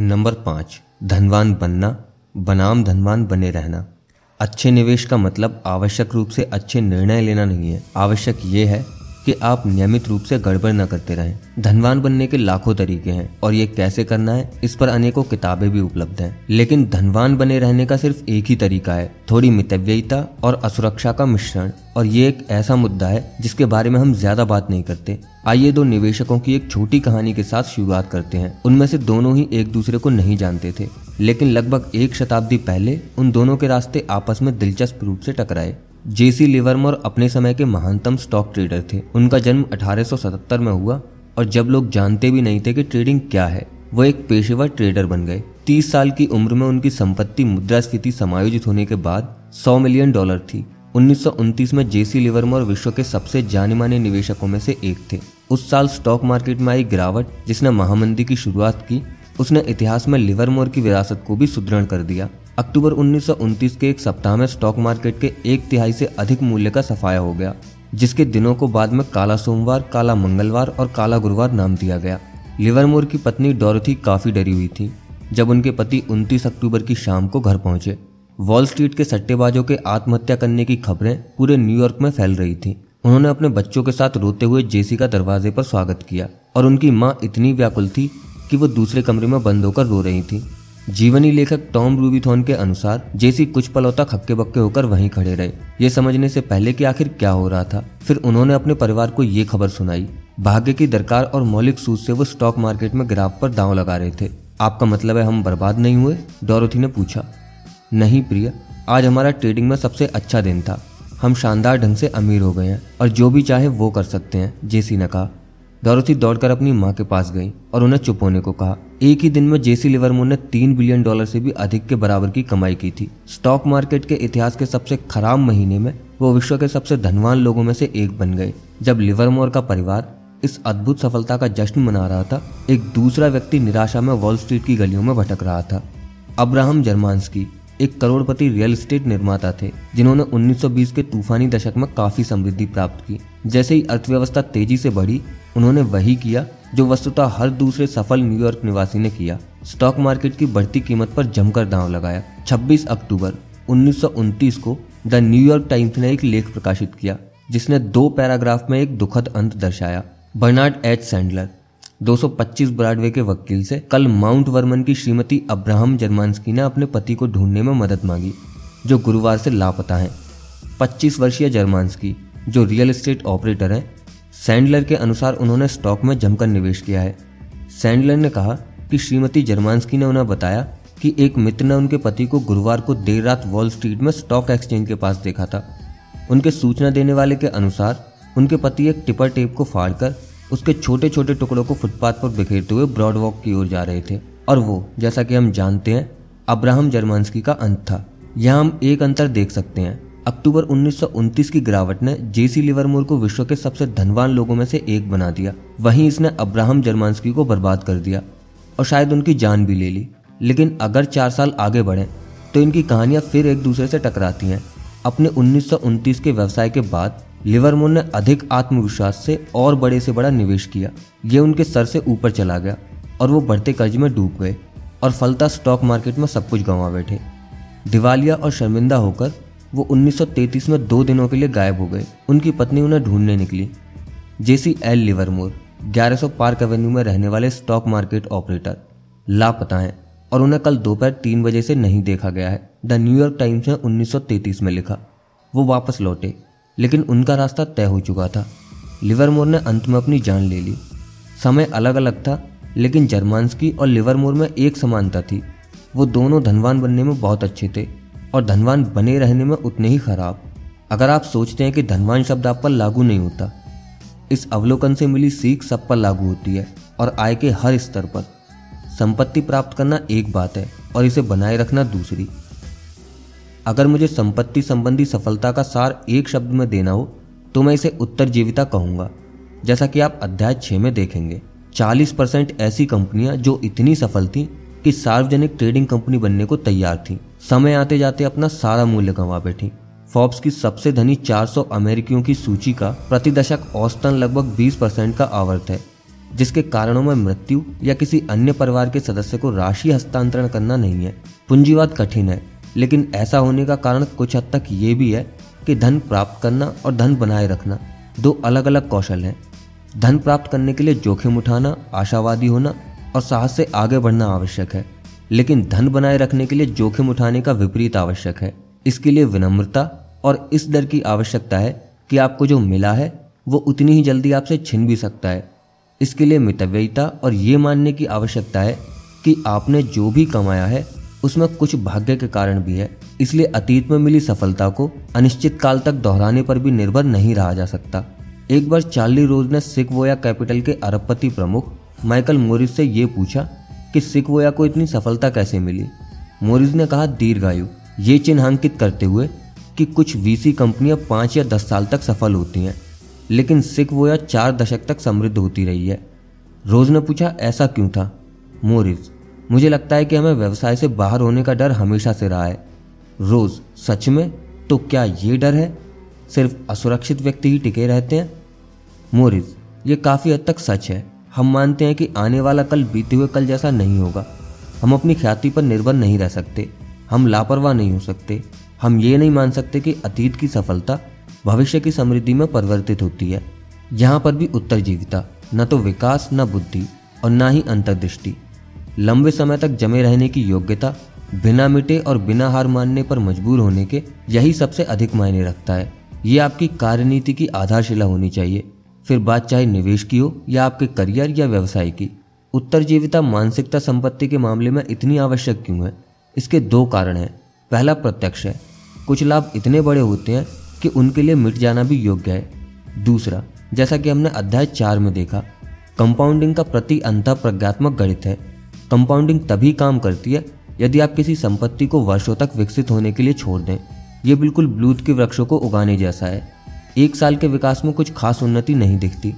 Number पाँच, धनवान बनना, बनाम धनवान बने रहना। अच्छे निवेश का मतलब आवश्यक रूप से अच्छे निर्णय लेना नहीं है। आवश्यक ये है कि आप नियमित रूप से गड़बड़ न करते रहें। धनवान बनने के लाखों तरीके हैं और ये कैसे करना है, इस पर अनेकों किताबें भी उपलब्ध हैं। लेकिन धनवान बने रहने का सिर्फ़ एक ही तरीका है, थोड़ी मितव्ययिता और असुरक्षा का मिश्रण। और ये एक ऐसा मुद्दा है, जिसके बारे में हम ज़्यादा बात नहीं करते। आइए दो निवेशकों की एक छोटी कहानी के साथ शुरुआत करते हैं। उनमें से दोनों ही एक दूसरे को नहीं जानते थे, लेकिन लगभग एक शताब्दी पहले उन दोनों के रास्ते आपस में दिलचस्प रूप से टकराए। जेसी लिवरमोर अपने समय के महानतम स्टॉक ट्रेडर थे। उनका जन्म 1877 में हुआ और जब लोग जानते भी नहीं थे कि ट्रेडिंग क्या है, वो एक पेशेवर ट्रेडर बन गए। 30 साल की उम्र में उनकी संपत्ति मुद्रास्फीति समायोजित होने के बाद 100 मिलियन डॉलर थी। उन्नीस सौ उनतीस में जेसी लिवरमोर विश्व के सबसे जाने माने निवेशकों में से एक थे। उस साल स्टॉक मार्केट में आई गिरावट, जिसने महामंदी की शुरुआत की उसने इतिहास में लिवरमोर की विरासत को भी सुदृढ़ कर दिया। अक्टूबर उन्नीस सौ उनतीस के एक सप्ताह में स्टॉक मार्केट के एक तिहाई से अधिक मूल्य का सफाया हो गया, जिसके दिनों को बाद में काला सोमवार, काला मंगलवार और काला गुरुवार नाम दिया गया। लिवरमोर की पत्नी डॉरथी काफ़ी डरी हुई थी, जब उनके पति 29 अक्टूबर की शाम को घर पहुँचे। वॉल स्ट्रीट के सट्टेबाजों के आत्महत्या करने की खबरें पूरे न्यूयॉर्क में फैल रही थी। उन्होंने अपने बच्चों के साथ रोते हुए जेसी का दरवाजे पर स्वागत किया, और उनकी माँ इतनी व्याकुल थी कि वो दूसरे कमरे में बंद होकर रो रही थी। जीवनी लेखक टॉम रूबीथॉन के अनुसार, जेसी कुछ पलों तक हक्के बक्के होकर वहीं खड़े रहे। ये समझने से पहले कि आखिर क्या हो रहा था, फिर उन्होंने अपने परिवार को ये खबर सुनाई। भाग्य की दरकार और मौलिक सूच से वो स्टॉक मार्केट में गिराव पर दांव लगा रहे थे। आपका मतलब है हम बर्बाद नहीं हुए? डोरोथी ने पूछा। नहीं प्रिय, आज हमारा ट्रेडिंग में सबसे अच्छा दिन था। हम शानदार ढंग से अमीर हो गए हैं और जो भी चाहे वो कर सकते हैं, जेसी ने कहा। डॉरोथी दौड़कर अपनी माँ के पास गई और उन्हें चुप होने को कहा। एक ही दिन में जेसी लिवरमोर ने तीन बिलियन डॉलर से भी अधिक के बराबर की कमाई की थी। स्टॉक मार्केट के इतिहास के सबसे खराब महीने में वो विश्व के सबसे धनवान लोगों में से एक बन गए। जब लिवरमोर का परिवार इस अद्भुत सफलता का जश्न मना रहा था, एक दूसरा व्यक्ति निराशा में वॉल स्ट्रीट की गलियों में भटक रहा था। अब्राहम जर्मांस्की एक करोड़पति रियल एस्टेट निर्माता थे, जिन्होंने 1920 के तूफानी दशक में काफ़ी समृद्धि प्राप्त की। जैसे ही अर्थव्यवस्था तेज़ी से बढ़ी उन्होंने वही किया जो वस्तुतः हर दूसरे सफल न्यूयॉर्क निवासी ने किया। स्टॉक मार्केट की बढ़ती कीमत पर जमकर दांव लगाया। 26 अक्टूबर उन्नीस को द न्यूयॉर्क टाइम्स ने एक लेख प्रकाशित किया, जिसने दो पैराग्राफ में एक दुखद अंत दर्शाया। बर्नार्ड एच सैंडलर 225 ब्रॉडवे के वकील से, कल माउंट वर्मन की श्रीमती अब्राहम जर्मानस्की ने अपने पति को ढूँढने में मदद मांगी, जो गुरुवार से लापता हैं। 25 वर्षीय जर्मानस्की जो रियल एस्टेट ऑपरेटर हैं सैंडलर के अनुसार उन्होंने स्टॉक में जमकर निवेश किया है। सैंडलर ने कहा कि श्रीमती जर्मानस्की ने उन्हें बताया कि एक मित्र ने उनके पति को गुरुवार को देर रात वॉल स्ट्रीट में स्टॉक एक्सचेंज के पास देखा था। उनके सूचना देने वाले के अनुसार उनके पति एक टिपर टेप को फाड़कर उसके छोटे छोटे टुकड़ों को फुटपाथ पर बिखेरते हुए ब्रॉड वॉक की ओर जा रहे थे। और वो, जैसा कि हम जानते हैं, अब्राहम जर्मानस्की का अंत था। यहाँ हम एक अंतर देख सकते हैं। अक्टूबर उन्नीस सौ उनतीस की गिरावट ने जेसी लिवरमोर को विश्व के सबसे धनवान लोगों में से एक बना दिया। वहीं इसने अब्राहम जर्मानस्की को बर्बाद कर दिया और शायद उनकी जान भी ले ली। लेकिन अगर चार साल आगे बढ़े तो इनकी कहानियाँ फिर एक दूसरे से टकराती हैं। अपने उन्नीस सौ उनतीस के व्यवसाय के बाद लिवरमोर ने अधिक आत्मविश्वास से और बड़े से बड़ा निवेश किया। ये उनके सर से ऊपर चला गया और वो बढ़ते कर्ज में डूब गए और फलता स्टॉक मार्केट में सब कुछ गंवा बैठे। दिवालिया और शर्मिंदा होकर वो 1933 में दो दिनों के लिए गायब हो गए। उनकी पत्नी उन्हें ढूँढने निकली। Jesse L Livermore 1100 Park Avenue में रहने वाले स्टॉक मार्केट ऑपरेटर। लापता हैं और उन्हें कल दोपहर तीन बजे से नहीं देखा गया है। द न्यूयॉर्क टाइम्स ने 1933 में लिखा, वो वापस लौटे, लेकिन उनका रास्ता तय हो चुका था। लिवरमोर ने अंत में अपनी जान ले ली। समय अलग अलग था, लेकिन जर्मानस्की और लिवरमोर में एक समानता थी। वो दोनों धनवान बनने में बहुत अच्छे थे। और धनवान बने रहने में उतने ही खराब। अगर आप सोचते हैं कि धनवान शब्द आप पर लागू नहीं होता, इस अवलोकन से मिली सीख सब पर लागू होती है और आय के हर स्तर पर। संपत्ति प्राप्त करना एक बात है और इसे बनाए रखना दूसरी। अगर मुझे संपत्ति संबंधी सफलता का सार एक शब्द में देना हो तो मैं इसे उत्तर जीविता कहूँगा। जैसा कि आप अध्याय छह में देखेंगे 40 परसेंट ऐसी कंपनियाँ जो इतनी सफल थी कि सार्वजनिक ट्रेडिंग कंपनी बनने को तैयार थी। समय आते जाते अपना सारा मूल्य गंवा बैठी। फॉर्ब्स की सबसे धनी 400 अमेरिकियों की सूची का प्रति दशक औसतन लगभग 20 परसेंट का आवर्त है, जिसके कारणों में मृत्यु या किसी अन्य परिवार के सदस्य को राशि हस्तांतरण करना नहीं है। पूंजीवाद कठिन है, लेकिन ऐसा होने का कारण कुछ हद तक ये भी है कि धन प्राप्त करना और धन बनाए रखना दो अलग अलग कौशल हैं। धन प्राप्त करने के लिए जोखिम उठाना, आशावादी होना और साहस से आगे बढ़ना आवश्यक है। लेकिन धन बनाए रखने के लिए जोखिम उठाने का विपरीत आवश्यक है। इसके लिए विनम्रता और इस डर की आवश्यकता है कि आपको जो मिला है, वो उतनी ही जल्दी आपसे छिन भी सकता है। इसके लिए मितव्ययिता और ये मानने की आवश्यकता है कि आपने जो भी कमाया है, उसमें कुछ भाग्य के कारण भी है। इसलिए अतीत में मिली सफलता को अनिश्चित काल तक दोहराने पर भी निर्भर नहीं रहा जा सकता। एक बार चार्ली रोज ने सिकवोया कैपिटल के अरबपति प्रमुख माइकल मोरिस से ये पूछा कि सिकवोया को इतनी सफलता कैसे मिली? मोरिज ने कहा, दीर्घायु। ये चिन्हांकित करते हुए कि कुछ वीसी कंपनियाँ पाँच या दस साल तक सफल होती हैं, लेकिन सिकवोया चार दशक तक समृद्ध होती रही है। रोज ने पूछा, ऐसा क्यों था? मोरिज मुझे लगता है कि हमें व्यवसाय से बाहर होने का डर हमेशा से रहा है। रोज, सच में? तो क्या ये डर है? सिर्फ़ असुरक्षित व्यक्ति ही टिके रहते हैं? मोरिज ये काफ़ी हद तक सच है। हम मानते हैं कि आने वाला कल बीते हुए कल जैसा नहीं होगा। हम अपनी ख्याति पर निर्भर नहीं रह सकते। हम लापरवाह नहीं हो सकते। हम ये नहीं मान सकते कि अतीत की सफलता भविष्य की समृद्धि में परिवर्तित होती है। यहाँ पर भी उत्तर जीविता न तो विकास, न बुद्धि और न ही अंतर्दृष्टि। लंबे समय तक जमे रहने की योग्यता, बिना मिटे और बिना हार मानने पर मजबूर होने के यही सबसे अधिक मायने रखता है। ये आपकी कार्यनीति की आधारशिला होनी चाहिए। फिर बात चाहे निवेश की हो या आपके करियर या व्यवसाय की उत्तर जीविता मानसिकता संपत्ति के मामले में इतनी आवश्यक क्यों है? इसके दो कारण हैं। पहला प्रत्यक्ष है, कुछ लाभ इतने बड़े होते हैं कि उनके लिए मिट जाना भी योग्य है। दूसरा, जैसा कि हमने अध्याय चार में देखा, कंपाउंडिंग का प्रति अंत प्रज्ञात्मक गणित है। कंपाउंडिंग तभी काम करती है यदि आप किसी संपत्ति को वर्षों तक विकसित होने के लिए छोड़ दें। यह बिल्कुल ब्लूथ के वृक्षों को उगाने जैसा है। एक साल के विकास में कुछ खास उन्नति नहीं दिखती।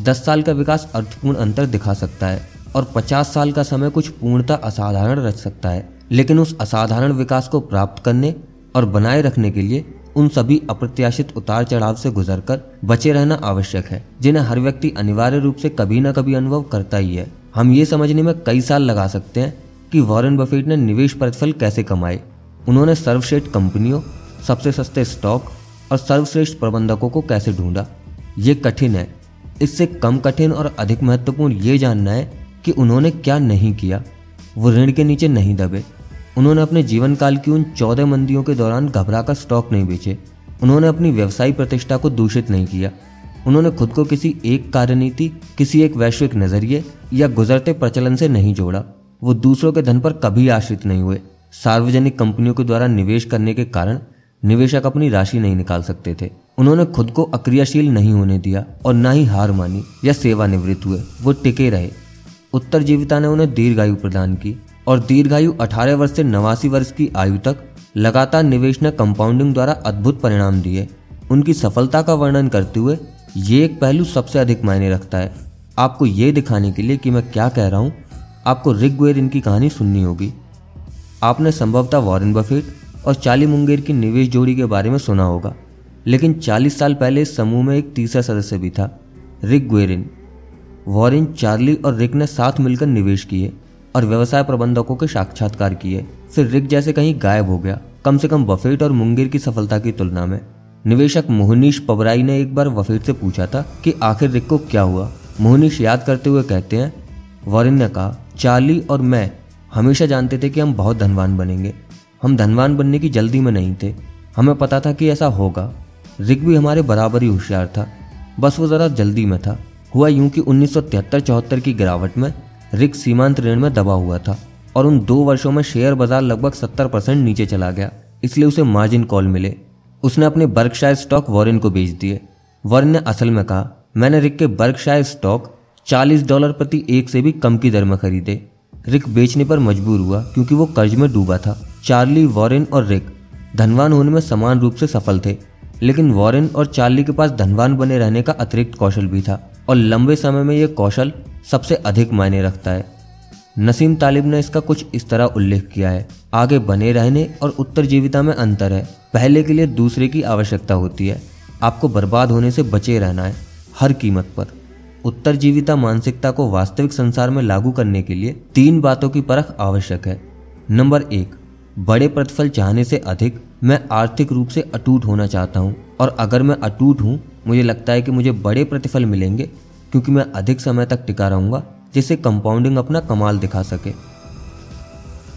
दस साल का विकास अर्थपूर्ण अंतर दिखा सकता है और पचास साल का समय कुछ पूर्णता असाधारण रच सकता है। लेकिन उस असाधारण विकास को प्राप्त करने और बनाए रखने के लिए उन सभी अप्रत्याशित उतार चढ़ाव से गुजरकर बचे रहना आवश्यक है, जिन्हें हर व्यक्ति अनिवार्य रूप से कभी न कभी अनुभव करता ही है। हम ये समझने में कई साल लगा सकते हैं कि वॉरेन बफेट ने निवेश प्रतिफल कैसे कमाए। उन्होंने सर्वश्रेष्ठ कंपनियों, सबसे सस्ते स्टॉक और सर्वश्रेष्ठ प्रबंधकों को कैसे ढूंढा? ये कठिन है। इससे कम कठिन और अधिक महत्वपूर्ण ये जानना है कि उन्होंने क्या नहीं किया। वो ऋण के नीचे नहीं दबे। उन्होंने अपने जीवन काल की उन चौदह मंदियों के दौरान घबराकर स्टॉक नहीं बेचे। उन्होंने अपनी व्यवसायिक प्रतिष्ठा को दूषित नहीं किया। उन्होंने खुद को किसी एक कार्यनीति, किसी एक वैश्विक नज़रिए या गुजरते प्रचलन से नहीं जोड़ा। वो दूसरों के धन पर कभी आश्रित नहीं हुए। सार्वजनिक कंपनियों के द्वारा निवेश करने के कारण निवेशक अपनी राशि नहीं निकाल सकते थे। उन्होंने खुद को अक्रियाशील नहीं होने दिया और न ही हार मानी या सेवानिवृत्त हुए। वो टिके रहे। उत्तर जीविता ने उन्हें दीर्घायु प्रदान की और दीर्घायु 18 वर्ष से नवासी वर्ष की आयु तक लगातार निवेश ने कंपाउंडिंग द्वारा अद्भुत परिणाम दिए। उनकी सफलता का वर्णन करते हुए ये एक पहलू सबसे अधिक मायने रखता है। आपको ये दिखाने के लिए कि मैं क्या कह रहा हूँ। आपको गुएर इनकी कहानी सुननी होगी। आपने संभवतः वॉरेन बफेट और चाली मुंगेर की निवेश जोड़ी के बारे में सुना होगा। लेकिन 40 साल पहले इस समूह में एक तीसरा सदस्य भी था, रिक गुएरिन वॉरेन, चार्ली और रिक ने साथ मिलकर निवेश किए और व्यवसाय प्रबंधकों के साक्षात्कार किए। फिर रिक जैसे कहीं गायब हो गया। कम से कम बफेट और मुंगेर की सफलता की तुलना में। निवेशक मोहनीश पबराई ने एक बार वफेट से पूछा था कि आखिर रिक को क्या हुआ। मोहनीश याद करते हुए कहते हैं, वॉरेन ने कहा, चार्ली और मैं हमेशा जानते थे कि हम बहुत धनवान बनेंगे। हम धनवान बनने की जल्दी में नहीं थे। हमें पता था कि ऐसा होगा। रिक भी हमारे बराबर ही होशियार था। बस वो ज़रा जल्दी में था। हुआ यूँ कि उन्नीस सौ की गिरावट में रिक सीमांत ऋण में दबा हुआ था और उन दो वर्षों में शेयर बाज़ार लगभग सत्तर परसेंट नीचे चला गया। इसलिए उसे मार्जिन कॉल मिले। उसने अपने बर्कशायर स्टॉक वॉरेन को बेच दिए। वॉरेन ने असल में कहा, मैंने रिक के बर्कशायर स्टॉक 40 डॉलर प्रति एक से भी कम की दर में खरीदे। रिक बेचने पर मजबूर हुआ क्योंकि वो कर्ज में डूबा था। चार्ली, वॉरेन और रिक धनवान होने में समान रूप से सफल थे, लेकिन वॉरेन और चार्ली के पास धनवान बने रहने का अतिरिक्त कौशल भी था, और लंबे समय में यह कौशल सबसे अधिक मायने रखता है। नसीम तालिब ने इसका कुछ इस तरह उल्लेख किया है, आगे बने रहने और उत्तर जीविता में अंतर है, पहले के लिए दूसरे की आवश्यकता होती है, आपको बर्बाद होने से बचे रहना है, हर कीमत पर। उत्तर जीविता मानसिकता को वास्तविक संसार में लागू करने के लिए तीन बातों की परख आवश्यक है। नंबर एक बड़े प्रतिफल चाहने से अधिक मैं आर्थिक रूप से अटूट होना चाहता हूँ। और अगर मैं अटूट हूँ, मुझे लगता है कि मुझे बड़े प्रतिफल मिलेंगे, क्योंकि मैं अधिक समय तक टिका रहूँगा, जिससे कंपाउंडिंग अपना कमाल दिखा सके।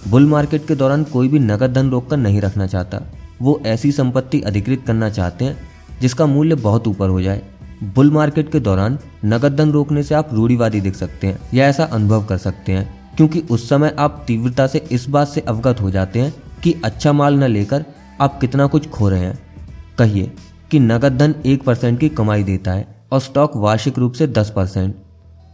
बुल मार्केट के दौरान कोई भी नगद धन रोक कर नहीं रखना चाहता। वो ऐसी संपत्ति अधिकृत करना चाहते हैं, जिसका मूल्य बहुत ऊपर हो जाए। बुल मार्केट के दौरान नगद धन रोकने से आप रूढ़ीवादी दिख सकते हैं, या ऐसा अनुभव कर सकते हैं। क्योंकि उस समय आप तीव्रता से इस बात से अवगत हो जाते हैं कि अच्छा माल न लेकर आप कितना कुछ खो रहे हैं। कहिए कि नगद धन एक परसेंट की कमाई देता है और स्टॉक वार्षिक रूप से दस परसेंट।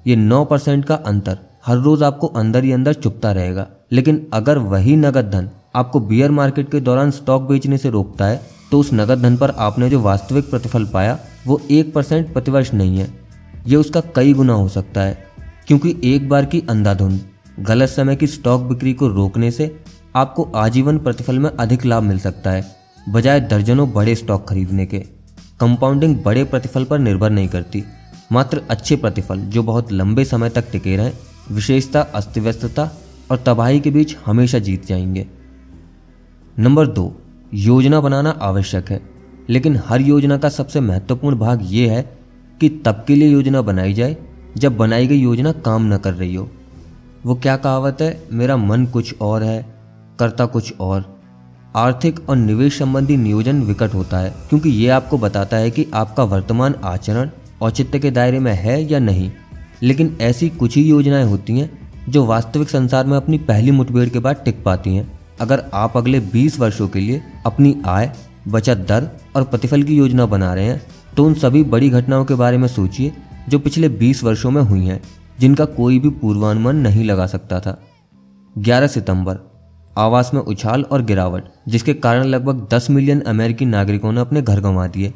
ये नौ परसेंट का अंतर हर रोज आपको अंदर ही अंदर चुपता रहेगा। लेकिन अगर वही नगद धन आपको बियर मार्केट के दौरान स्टॉक बेचने से रोकता है तो उस नगद धन पर आपने जो वास्तविक प्रतिफल पाया, वो एक परसेंट प्रतिवर्ष नहीं है। ये उसका कई गुना हो सकता है, क्योंकि एक बार की अंधाधुंध। गलत समय की स्टॉक बिक्री को रोकने से आपको आजीवन प्रतिफल में अधिक लाभ मिल सकता है, बजाय दर्जनों बड़े स्टॉक खरीदने के। कंपाउंडिंग बड़े प्रतिफल पर निर्भर नहीं करती, मात्र अच्छे प्रतिफल जो बहुत लंबे समय तक टिके रहें, विशेषता अस्त व्यस्तता और तबाही के बीच हमेशा जीत जाएँगे। नंबर दो, योजना बनाना आवश्यक है, लेकिन हर योजना का सबसे महत्वपूर्ण भाग ये है कि तब के लिए योजना बनाई जाए जब बनाई गई योजना काम न कर रही हो। वो क्या कहावत है? मेरा मन कुछ और है, करता कुछ और। आर्थिक और निवेश संबंधी नियोजन विकट होता है, क्योंकि ये आपको बताता है कि आपका वर्तमान आचरण औचित्य के दायरे में है या नहीं। लेकिन ऐसी कुछ ही योजनाएँ होती हैं, जो वास्तविक संसार में अपनी पहली मुठभेड़ के बाद टिक पाती हैं। अगर आप अगले 20 वर्षों के लिए अपनी आय, बचत दर और प्रतिफल की योजना बना रहे हैं तो उन सभी बड़ी घटनाओं के बारे में सोचिए, जो पिछले 20 वर्षों में हुई हैं। जिनका कोई भी पूर्वानुमान नहीं लगा सकता था। 11 सितंबर, आवास में उछाल और गिरावट, जिसके कारण लगभग 10 मिलियन अमेरिकी नागरिकों ने अपने घर गंवा दिए।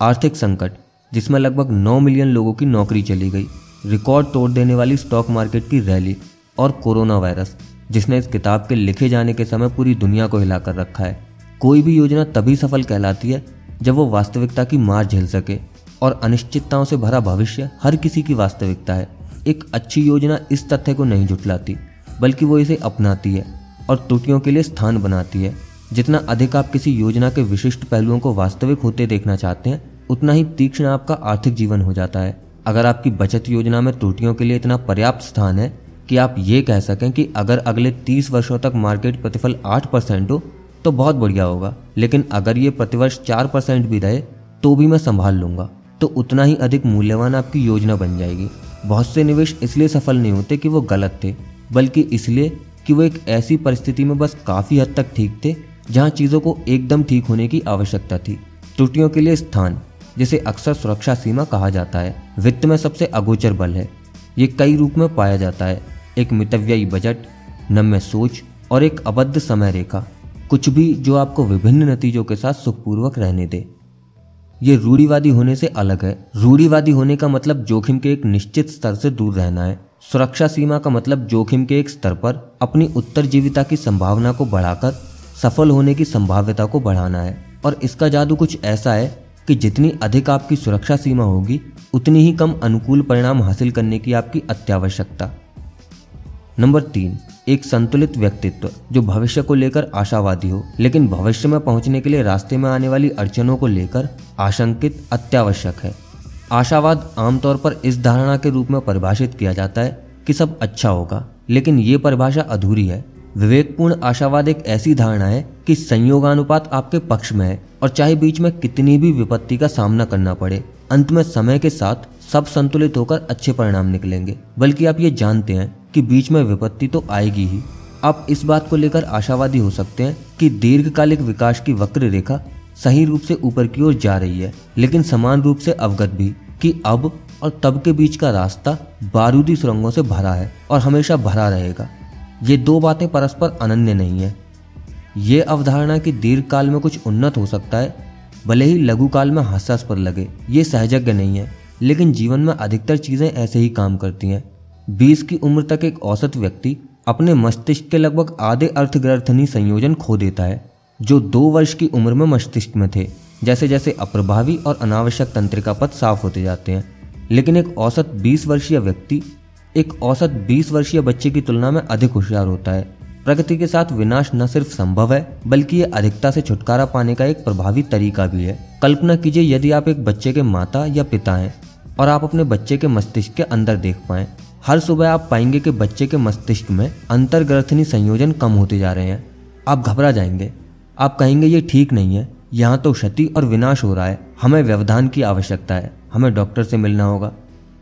आर्थिक संकट, जिसमें लगभग 9 मिलियन लोगों की नौकरी चली गई। रिकॉर्ड तोड़ देने वाली स्टॉक मार्केट की रैली और कोरोना वायरस, जिसने इस किताब के लिखे जाने के समय पूरी दुनिया को हिलाकर रखा है। कोई भी योजना तभी सफल कहलाती है, जब वो वास्तविकता की मार झेल सके और अनिश्चितताओं से भरा भविष्य हर किसी की वास्तविकता है। एक अच्छी योजना इस तथ्य को नहीं जुटलाती, बल्कि वो इसे अपनाती है और त्रुटियों के लिए स्थान बनाती है। जितना अधिक आप किसी योजना के विशिष्ट पहलुओं को वास्तविक होते देखना चाहते हैं, उतना ही तीक्ष्ण आपका आर्थिक जीवन हो जाता है। अगर आपकी बचत योजना में त्रुटियों के लिए इतना पर्याप्त स्थान है कि आप ये कह सकें कि अगर अगले तीस वर्षों तक मार्केट प्रतिफल आठ परसेंट हो तो बहुत बढ़िया होगा। लेकिन अगर ये प्रतिवर्ष चार परसेंट भी रहे तो भी मैं संभाल लूँगा। तो उतना ही अधिक मूल्यवान आपकी योजना बन जाएगी। बहुत से निवेश इसलिए सफल नहीं होते कि वो गलत थे, बल्कि इसलिए कि वो एक ऐसी परिस्थिति में बस काफ़ी हद तक ठीक थे, जहाँ चीज़ों को एकदम ठीक होने की आवश्यकता थी। त्रुटियों के लिए स्थान, जिसे अक्सर सुरक्षा सीमा कहा जाता है, वित्त में सबसे अगोचर बल है। ये कई रूप में पाया जाता है, एक मितव्ययी बजट, नम्य सोच और एक अबद्ध समय रेखा, कुछ भी जो आपको विभिन्न नतीजों के साथ सुखपूर्वक रहने दे। ये रूढ़ीवादी होने से अलग है। रूढ़ीवादी होने का मतलब जोखिम के एक निश्चित स्तर से दूर रहना है। सुरक्षा सीमा का मतलब जोखिम के एक स्तर पर अपनी उत्तरजीविता की संभावना को बढ़ाकर सफल होने की संभाव्यता को बढ़ाना है। और इसका जादू कुछ ऐसा है कि जितनी अधिक आपकी सुरक्षा सीमा होगी, उतनी ही कम अनुकूल परिणाम हासिल करने की आपकी अत्यावश्यकता। नंबर तीन एक संतुलित व्यक्तित्व, जो भविष्य को लेकर आशावादी हो, लेकिन भविष्य में पहुँचने के लिए रास्ते में आने वाली अड़चनों को लेकर आशंकित अत्यावश्यक है। आशावाद आमतौर पर इस धारणा के रूप में परिभाषित किया जाता है कि सब अच्छा होगा, लेकिन ये परिभाषा अधूरी है। विवेकपूर्ण आशावाद एक ऐसी धारणा है कि संयोगानुपात आपके पक्ष में है, और चाहे बीच में कितनी भी विपत्ति का सामना करना पड़े, अंत में समय के साथ सब संतुलित होकर अच्छे परिणाम निकलेंगे। बल्कि आप ये जानते हैं कि बीच में विपत्ति तो आएगी ही। आप इस बात को लेकर आशावादी हो सकते हैं कि दीर्घकालिक विकास की वक्र रेखा सही रूप से ऊपर की ओर जा रही है, लेकिन समान रूप से अवगत भी कि अब और तब के बीच का रास्ता बारूदी सुरंगों से भरा है और हमेशा भरा रहेगा। ये दो बातें परस्पर अनन्य नहीं है। ये अवधारणा की दीर्घ काल में कुछ उन्नत हो सकता है, भले ही लघु काल में हास्यास्पद लगे, ये सहजज्ञ नहीं है, लेकिन जीवन में अधिकतर चीज़ें ऐसे ही काम करती हैं। बीस की उम्र तक एक औसत व्यक्ति अपने मस्तिष्क के लगभग आधे अर्थग्रथनी संयोजन खो देता है, जो दो वर्ष की उम्र में मस्तिष्क में थे। जैसे जैसे अप्रभावी और अनावश्यक तंत्रिका पथ साफ़ होते जाते हैं। लेकिन एक औसत 20 वर्षीय व्यक्ति, एक औसत 20 वर्षीय बच्चे की तुलना में अधिक होशियार होता है। प्रगति के साथ विनाश न सिर्फ़ संभव है, बल्कि ये अधिकता से छुटकारा पाने का एक प्रभावी तरीका भी है। कल्पना कीजिए यदि आप एक बच्चे के माता या पिता हैं, और आप अपने बच्चे के मस्तिष्क के अंदर देख पाए। हर सुबह आप पाएँगे कि बच्चे के मस्तिष्क में अंतर्ग्रथनी संयोजन कम होते जा रहे हैं। आप घबरा जाएँगे। आप कहेंगे, ये ठीक नहीं है। यहाँ तो क्षति और विनाश हो रहा है। हमें व्यवधान की आवश्यकता है। हमें डॉक्टर से मिलना होगा।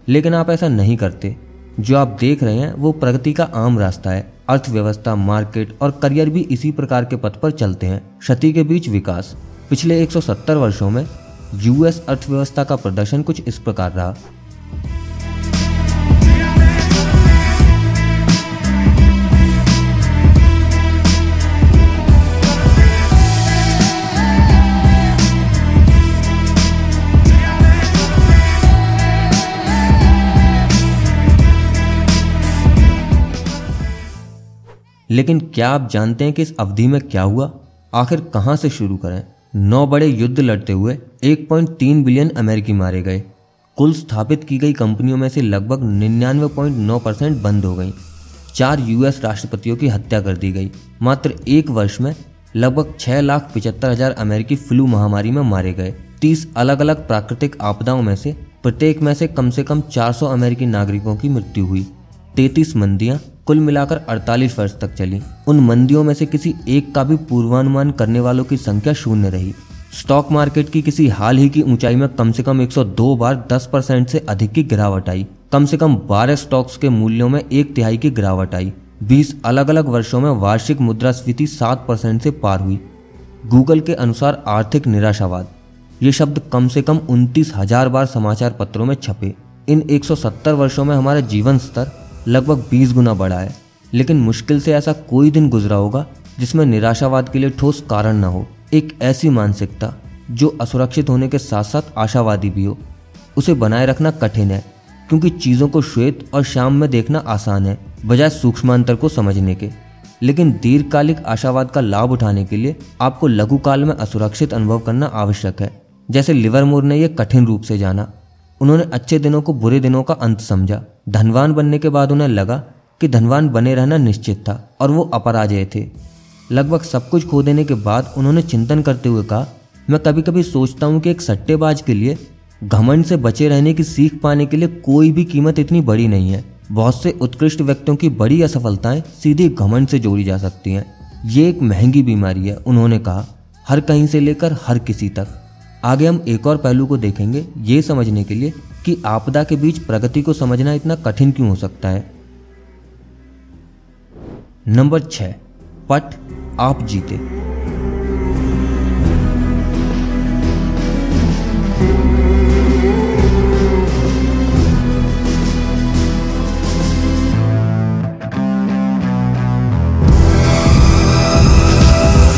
लेकिन आप ऐसा नहीं करते। जो आप देख रहे हैं, वो प्रगति का आम रास्ता है। अर्थव्यवस्था, मार्केट और करियर भी इसी प्रकार के पथ पर चलते हैं। क्षति के बीच विकास। पिछले 170 वर्षों में यूएस अर्थव्यवस्था का प्रदर्शन कुछ इस प्रकार रहा। लेकिन क्या आप जानते हैं कि इस अवधि में क्या हुआ? आखिर कहाँ से शुरू करें? नौ बड़े युद्ध लड़ते हुए 1.3 बिलियन अमेरिकी मारे गए। कुल स्थापित की गई कंपनियों में से लगभग 99.9 परसेंट बंद हो गई। चार यूएस राष्ट्रपतियों की हत्या कर दी गई। मात्र एक वर्ष में लगभग छह लाख पिचहत्तर हज़ार अमेरिकी फ्लू महामारी में मारे गए। तीस अलग अलग प्राकृतिक आपदाओं में से प्रत्येक में से कम से कम 400 अमेरिकी नागरिकों की मृत्यु हुई। तैतीस मंदियाँ कुल मिलाकर 48 वर्ष तक चली। उन मंदियों में से किसी एक का भी पूर्वानुमान करने वालों की संख्या शून्य रही। स्टॉक मार्केट की किसी हाल ही की ऊंचाई में कम से कम 102 बार 10 परसेंट से अधिक की गिरावट आई। कम से कम 12 स्टॉक्स के मूल्यों में एक तिहाई की गिरावट आई। 20 अलग अलग वर्षों में वार्षिक मुद्रास्फीति 7 परसेंट से पार हुई। गूगल के अनुसार आर्थिक निराशावाद। ये शब्द कम से कम उनतीस हज़ार बार समाचार पत्रों में छपे। इन 170 वर्षों में हमारा जीवन स्तर लगभग 20 गुना बढ़ा है। लेकिन मुश्किल से ऐसा कोई दिन गुजरा होगा जिसमें निराशावाद के लिए ठोस कारण न हो। एक ऐसी मानसिकता जो असुरक्षित होने के साथ साथ आशावादी भी हो। उसे बनाए रखना कठिन है, क्योंकि चीज़ों को श्वेत और शाम में देखना आसान है, बजाय सूक्ष्मांतर को समझने के। लेकिन दीर्घकालिक आशावाद का लाभ उठाने के लिए आपको लघु काल में असुरक्षित अनुभव करना आवश्यक है। जैसे लिवरमोर ने यह कठिन रूप से जाना। उन्होंने अच्छे दिनों को बुरे दिनों का अंत समझा। धनवान बनने के बाद उन्हें लगा कि धनवान बने रहना निश्चित था और वो अपराजय थे। लगभग सब कुछ खो देने के बाद उन्होंने चिंतन करते हुए कहा, मैं कभी कभी सोचता हूँ कि एक सट्टेबाज के लिए घमंड से बचे रहने की सीख पाने के लिए कोई भी कीमत इतनी बड़ी नहीं है। बहुत से उत्कृष्ट व्यक्तियों की बड़ी असफलताएँ सीधे घमंड से जोड़ी जा सकती हैं। ये एक महँगी बीमारी है, उन्होंने कहा, हर कहीं से लेकर हर किसी तक। आगे हम एक और पहलू को देखेंगे, ये समझने के लिए कि आपदा के बीच प्रगति को समझना इतना कठिन क्यों हो सकता है? नंबर छ पट आप जीते।